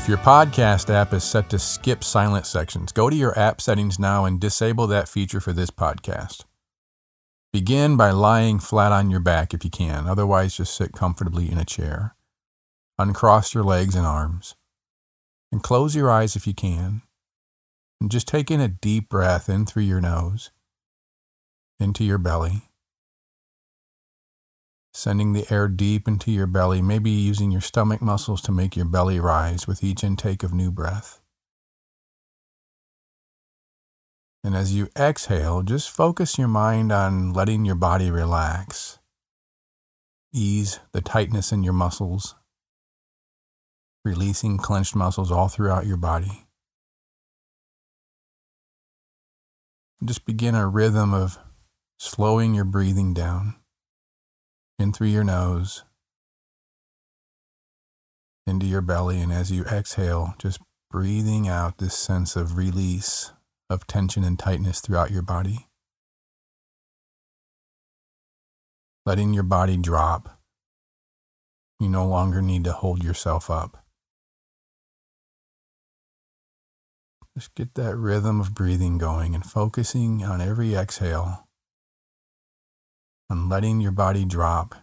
If your podcast app is set to skip silent sections, go to your app settings now and disable that feature for this podcast. Begin by lying flat on your back if you can, otherwise, just sit comfortably in a chair. Uncross your legs and arms, and close your eyes if you can. And just take in a deep breath in through your nose, into your belly sending the air deep into your belly, maybe using your stomach muscles to make your belly rise with each intake of new breath. And as you exhale, just focus your mind on letting your body relax. Ease the tightness in your muscles, releasing clenched muscles all throughout your body. Just begin a rhythm of slowing your breathing down in through your nose, into your belly, and as you exhale, just breathing out this sense of release of tension and tightness throughout your body. Letting your body drop. You no longer need to hold yourself up. Just get that rhythm of breathing going and focusing on every exhale and letting your body drop.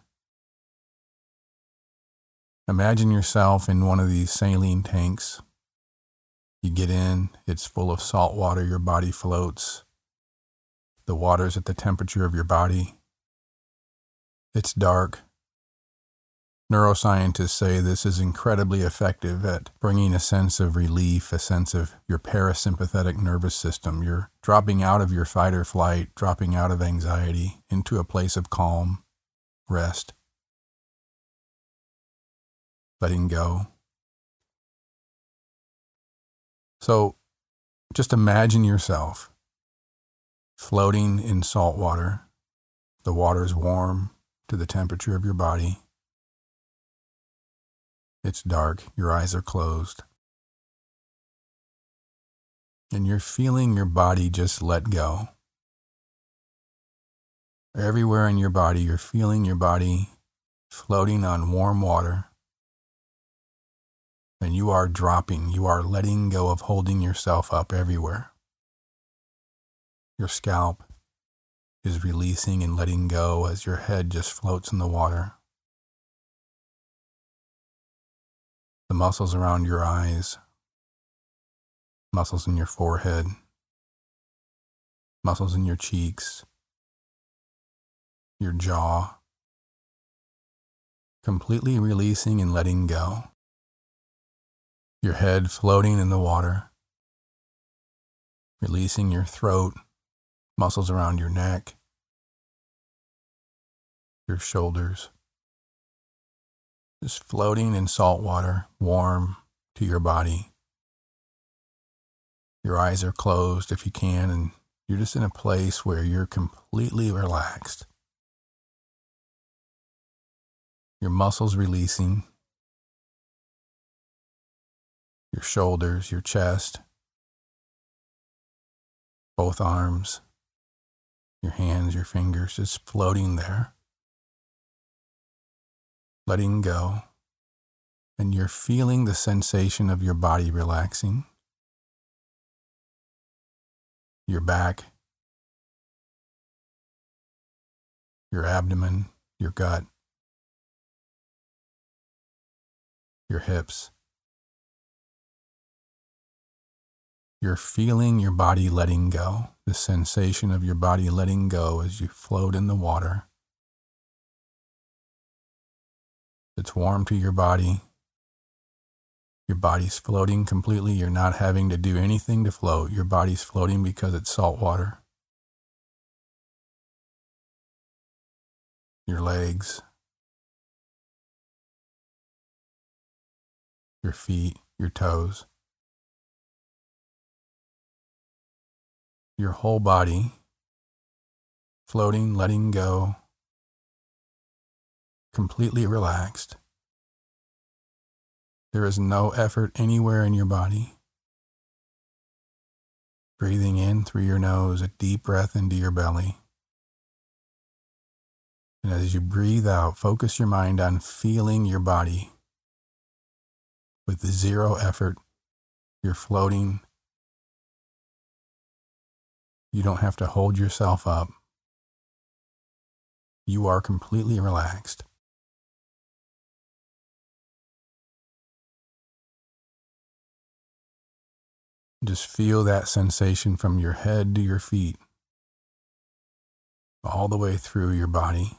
Imagine yourself in one of these saline tanks. You get in, it's full of salt water, your body floats. The water's at the temperature of your body. It's dark. Neuroscientists say this is incredibly effective at bringing a sense of relief, a sense of your parasympathetic nervous system. You're dropping out of your fight or flight, dropping out of anxiety into a place of calm, rest, letting go. So just imagine yourself floating in salt water. The water is warm to the temperature of your body. It's dark, your eyes are closed. And you're feeling your body just let go. Everywhere in your body, you're feeling your body floating on warm water. And you are dropping, you are letting go of holding yourself up everywhere. Your scalp is releasing and letting go as your head just floats in the water. The muscles around your eyes, muscles in your forehead, muscles in your cheeks, your jaw, completely releasing and letting go. Your head floating in the water, releasing your throat, muscles around your neck, your shoulders just floating in salt water, warm to your body. Your eyes are closed if you can, and you're just in a place where you're completely relaxed. Your muscles releasing, your shoulders, your chest, both arms, your hands, your fingers just floating there letting go, and you're feeling the sensation of your body relaxing. Your back, your abdomen, your gut, your hips. You're feeling your body letting go, the sensation of your body letting go as you float in the water. It's warm to your body. Your body's floating completely. You're not having to do anything to float. Your body's floating because it's salt water. Your legs, your feet, your toes. Your whole body floating, letting go, completely relaxed. There is no effort anywhere in your body. Breathing in through your nose, a deep breath into your belly. And as you breathe out, focus your mind on feeling your body with zero effort. You're floating. You don't have to hold yourself up. You are completely relaxed. Just feel that sensation from your head to your feet, all the way through your body.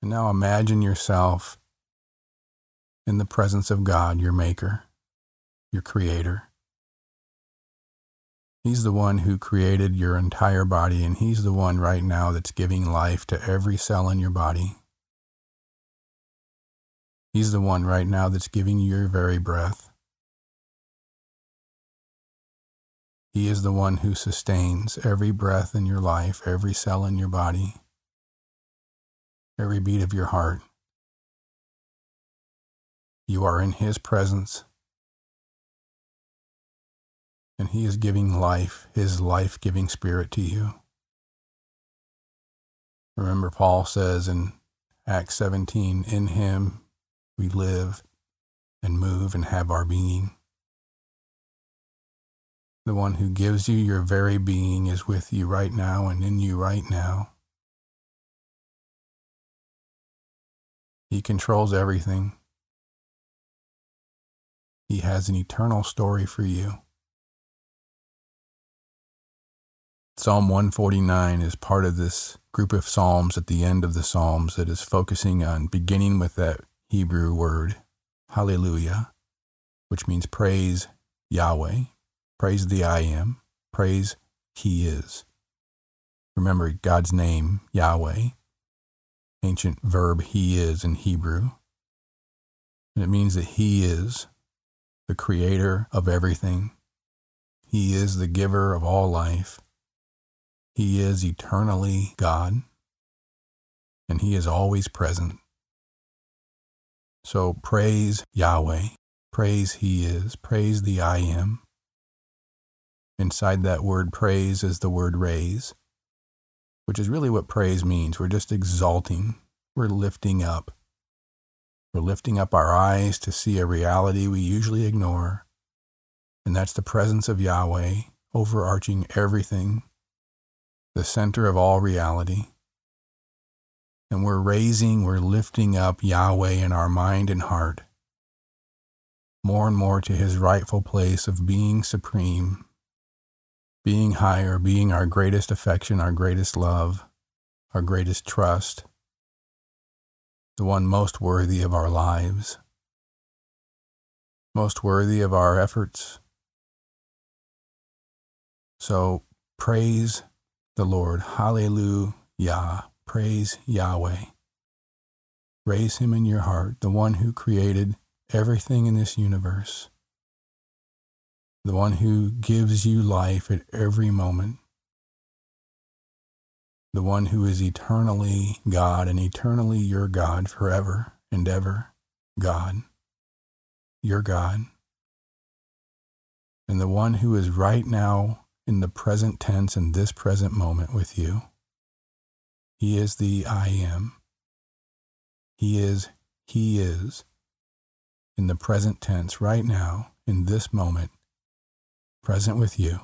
And now imagine yourself in the presence of God, your Maker, your Creator. He's the one who created your entire body, and He's the one right now that's giving life to every cell in your body. He's the one right now that's giving you your very breath. He is the one who sustains every breath in your life, every cell in your body, every beat of your heart. You are in His presence, and He is giving life, His life giving spirit to you. Remember, Paul says in Acts 17, in Him we live and move and have our being. The one who gives you your very being is with you right now and in you right now. He controls everything. He has an eternal story for you. Psalm 149 is part of this group of Psalms at the end of the Psalms that is focusing on beginning with that Hebrew word, hallelujah, which means praise Yahweh, praise the I am, praise He is. Remember God's name, Yahweh, ancient verb He is in Hebrew. And it means that He is the creator of everything. He is the giver of all life. He is eternally God, and He is always present. So praise Yahweh. Praise He is. Praise the I am. Inside that word praise is the word raise, which is really what praise means. We're just exalting, we're lifting up. We're lifting up our eyes to see a reality we usually ignore, and that's the presence of Yahweh overarching everything, the center of all reality. And we're raising, we're lifting up Yahweh in our mind and heart more and more to his rightful place of being supreme, being higher, being our greatest affection, our greatest love, our greatest trust, the one most worthy of our lives, most worthy of our efforts. So praise the Lord. Hallelujah. Praise Yahweh. Raise him in your heart, the one who created everything in this universe, the one who gives you life at every moment, the one who is eternally God and eternally your God forever and ever. God, your God, and the one who is right now in the present tense in this present moment with you. He is the I am. He is, He is in the present tense right now, in this moment, present with you.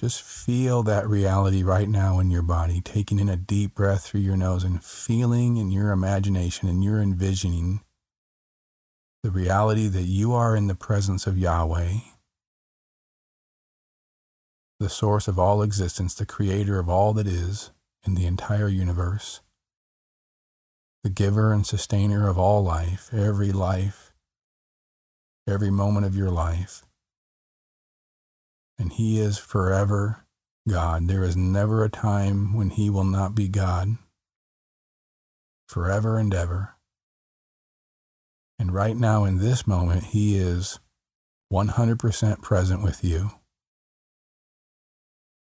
Just feel that reality right now in your body, taking in a deep breath through your nose and feeling in your imagination and your envisioning the reality that you are in the presence of Yahweh, the source of all existence, the creator of all that is in the entire universe, the giver and sustainer of all life, every life, every moment of your life. And He is forever God. There is never a time when He will not be God. forever and ever. And right now, in this moment, He is 100% present with you.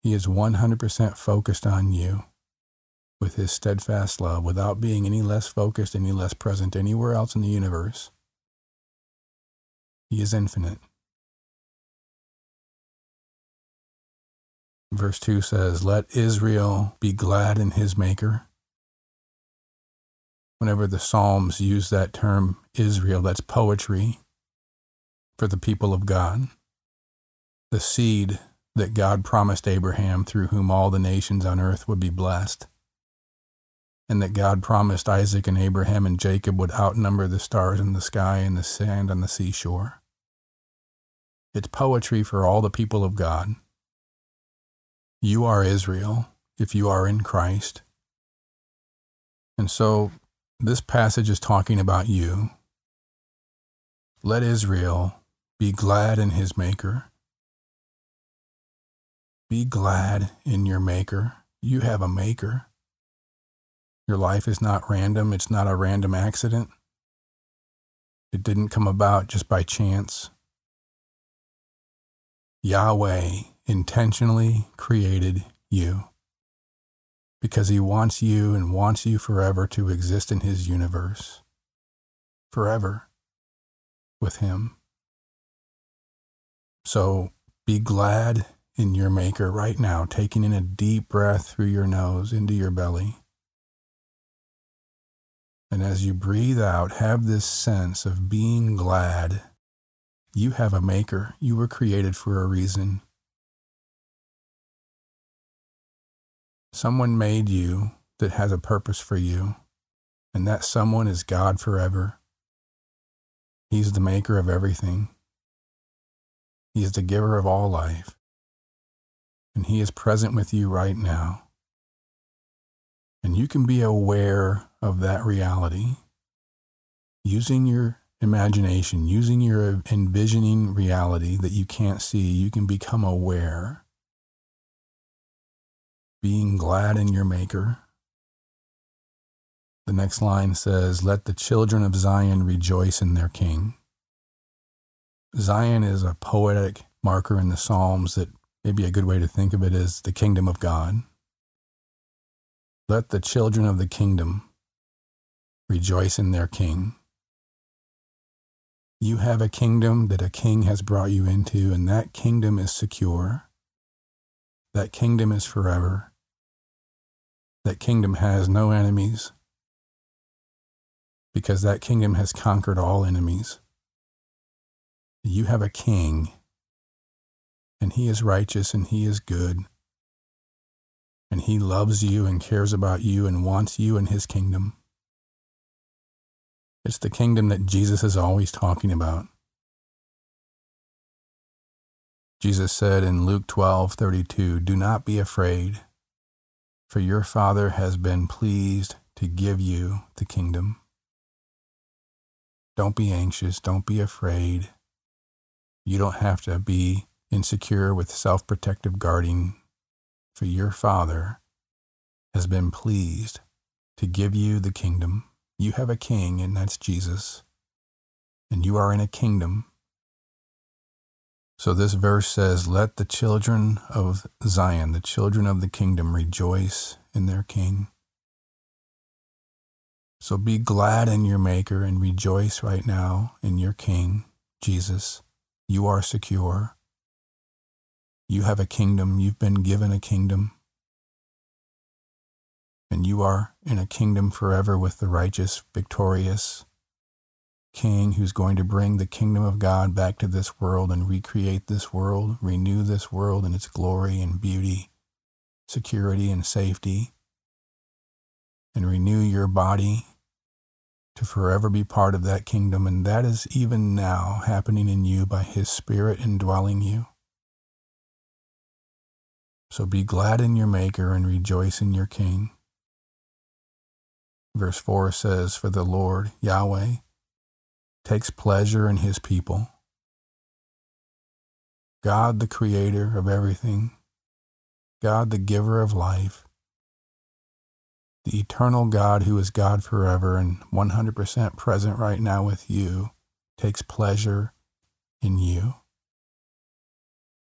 He is 100% focused on you with His steadfast love without being any less focused, any less present anywhere else in the universe. He is infinite. Verse 2 says, Let Israel be glad in his Maker. Whenever the Psalms use that term Israel, that's poetry for the people of God. The seed that God promised Abraham through whom all the nations on earth would be blessed. And that God promised Isaac and Abraham and Jacob would outnumber the stars in the sky and the sand on the seashore. It's poetry for all the people of God. You are Israel if you are in Christ. And so this passage is talking about you. Let Israel be glad in his Maker. Be glad in your Maker. You have a Maker. Your life is not random, it's not a random accident. It didn't come about just by chance. Yahweh intentionally created you because he wants you and wants you forever to exist in his universe, forever with him. So be glad in your Maker right now, taking in a deep breath through your nose into your belly. And as you breathe out, have this sense of being glad. You have a Maker. You were created for a reason. Someone made you that has a purpose for you, and that someone is God forever. He's the maker of everything. He is the giver of all life, and He is present with you right now. And you can be aware of that reality using your imagination, using your envisioning reality that you can't see, you can become aware being glad in your Maker. The next line says, Let the children of Zion rejoice in their King. Zion is a poetic marker in the Psalms that maybe a good way to think of it is the kingdom of God. Let the children of the kingdom rejoice in their King. You have a kingdom that a king has brought you into, and that kingdom is secure. That kingdom is forever. That kingdom has no enemies because that kingdom has conquered all enemies. You have a king, and he is righteous and he is good, and he loves you and cares about you and wants you in his kingdom. It's the kingdom that Jesus is always talking about. Jesus said in Luke 12:32, "Do not be afraid." for your Father has been pleased to give you the kingdom. Don't be anxious. Don't be afraid. You don't have to be insecure with self protective guarding, for your Father has been pleased to give you the kingdom. You have a king, and that's Jesus. And you are in a kingdom so this verse says, Let the children of Zion, the children of the kingdom, rejoice in their king. So be glad in your Maker and rejoice right now in your King, Jesus. You are secure. You have a kingdom. You've been given a kingdom. And you are in a kingdom forever with the righteous, victorious, king who's going to bring the kingdom of God back to this world and recreate this world, renew this world in its glory and beauty, security and safety, and renew your body to forever be part of that kingdom. And that is even now happening in you by his spirit indwelling you. So be glad in your Maker and rejoice in your King. Verse 4 says, For the Lord, Yahweh, takes pleasure in his people. God, the creator of everything, God, the giver of life, the eternal God who is God forever and 100% present right now with you, takes pleasure in you.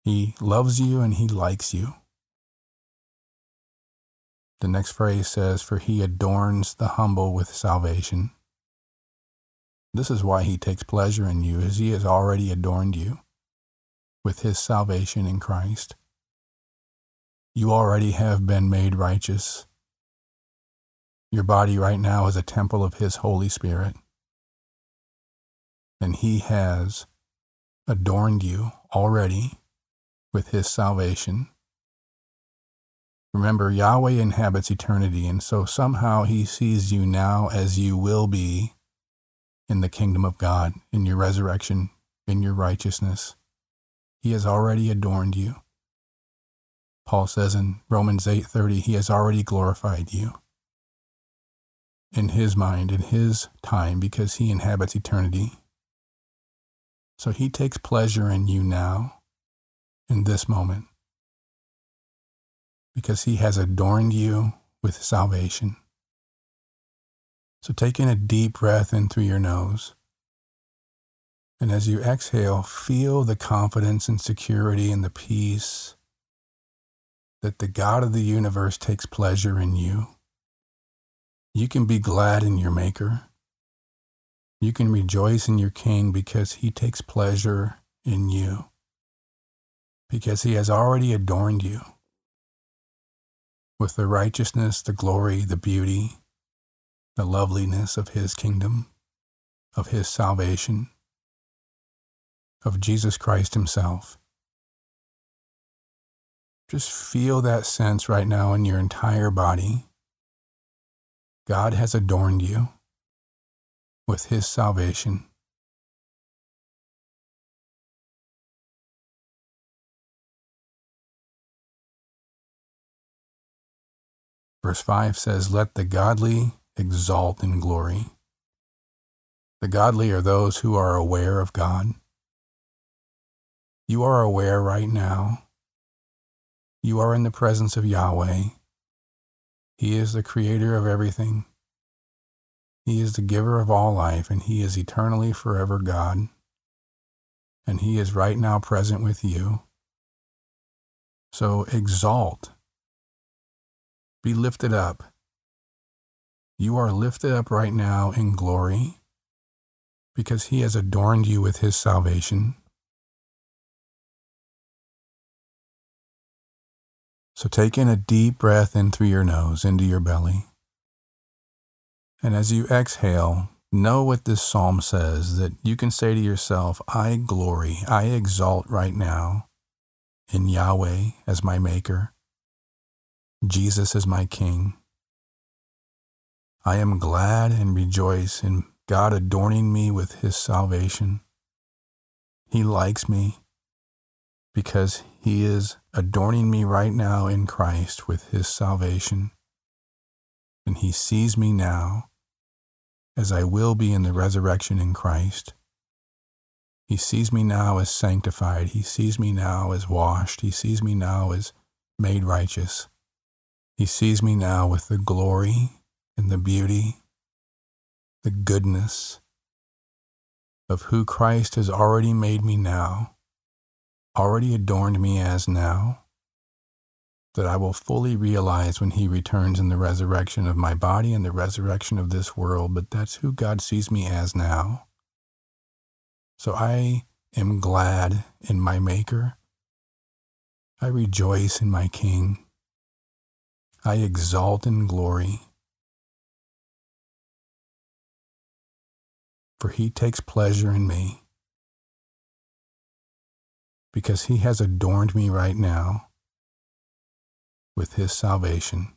He loves you and he likes you. The next phrase says, For he adorns the humble with salvation. This is why he takes pleasure in you, as he has already adorned you with his salvation in Christ. You already have been made righteous. Your body right now is a temple of his Holy Spirit. And he has adorned you already with his salvation. Remember, Yahweh inhabits eternity, and so somehow he sees you now as you will be in the kingdom of God, in your resurrection, in your righteousness. He has already adorned you. Paul says in Romans 8:30, he has already glorified you. In his mind, in his time, because he inhabits eternity. So he takes pleasure in you now in this moment because he has adorned you with salvation. So take in a deep breath in through your nose. And as you exhale, feel the confidence and security and the peace that the God of the universe takes pleasure in you. You can be glad in your Maker. You can rejoice in your King because he takes pleasure in you because he has already adorned you with the righteousness, the glory, the beauty, the loveliness of his kingdom, of his salvation, of Jesus Christ himself. Just feel that sense right now in your entire body. God has adorned you with his salvation. Verse 5 says, Let the godly exalt in glory. The godly are those who are aware of God. You are aware right now. You are in the presence of Yahweh. He is the creator of everything. He is the giver of all life, and He is eternally forever God. And He is right now present with you. So exalt be lifted up. You are lifted up right now in glory because he has adorned you with his salvation. So take in a deep breath in through your nose into your belly. And as you exhale, know what this psalm says that you can say to yourself, I glory, I exalt right now in Yahweh as my Maker. Jesus is my King. I am glad and rejoice in God adorning me with His salvation. He likes me because He is adorning me right now in Christ with His salvation. And He sees me now as I will be in the resurrection in Christ. He sees me now as sanctified. He sees me now as washed. He sees me now as made righteous. He sees me now with the glory and the beauty, the goodness of who Christ has already made me now, already adorned me as now, that I will fully realize when He returns in the resurrection of my body and the resurrection of this world, but that's who God sees me as now. So I am glad in my Maker. I rejoice in my King. I exalt in glory. For he takes pleasure in me, because he has adorned me right now with his salvation.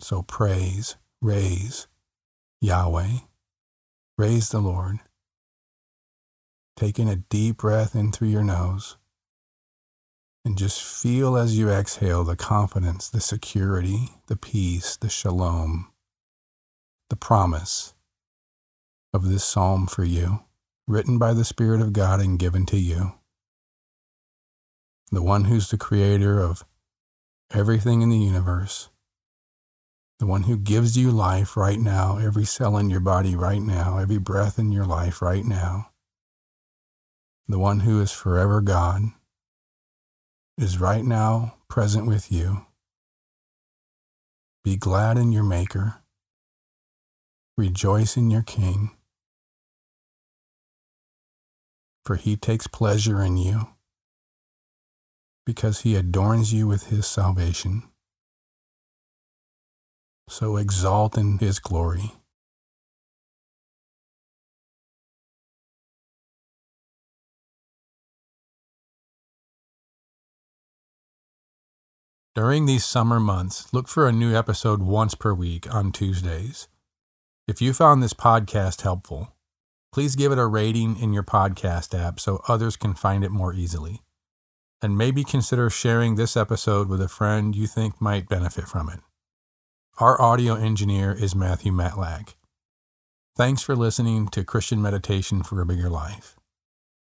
So praise, raise Yahweh, raise the Lord. Taking a deep breath in through your nose. And just feel as you exhale the confidence, the security, the peace, the shalom, the promise of this psalm for you, written by the Spirit of God and given to you. The one who's the creator of everything in the universe, the one who gives you life right now, every cell in your body right now, every breath in your life right now, the one who is forever God, is right now present with you. Be glad in your Maker. Rejoice in your King, for he takes pleasure in you because he adorns you with his salvation. So exalt in his glory. During these summer months, look for a new episode once per week on Tuesdays. If you found this podcast helpful, please give it a rating in your podcast app so others can find it more easily. And maybe consider sharing this episode with a friend you think might benefit from it. Our audio engineer is Matthew Matlack. Thanks for listening to Christian Meditation for a Bigger Life.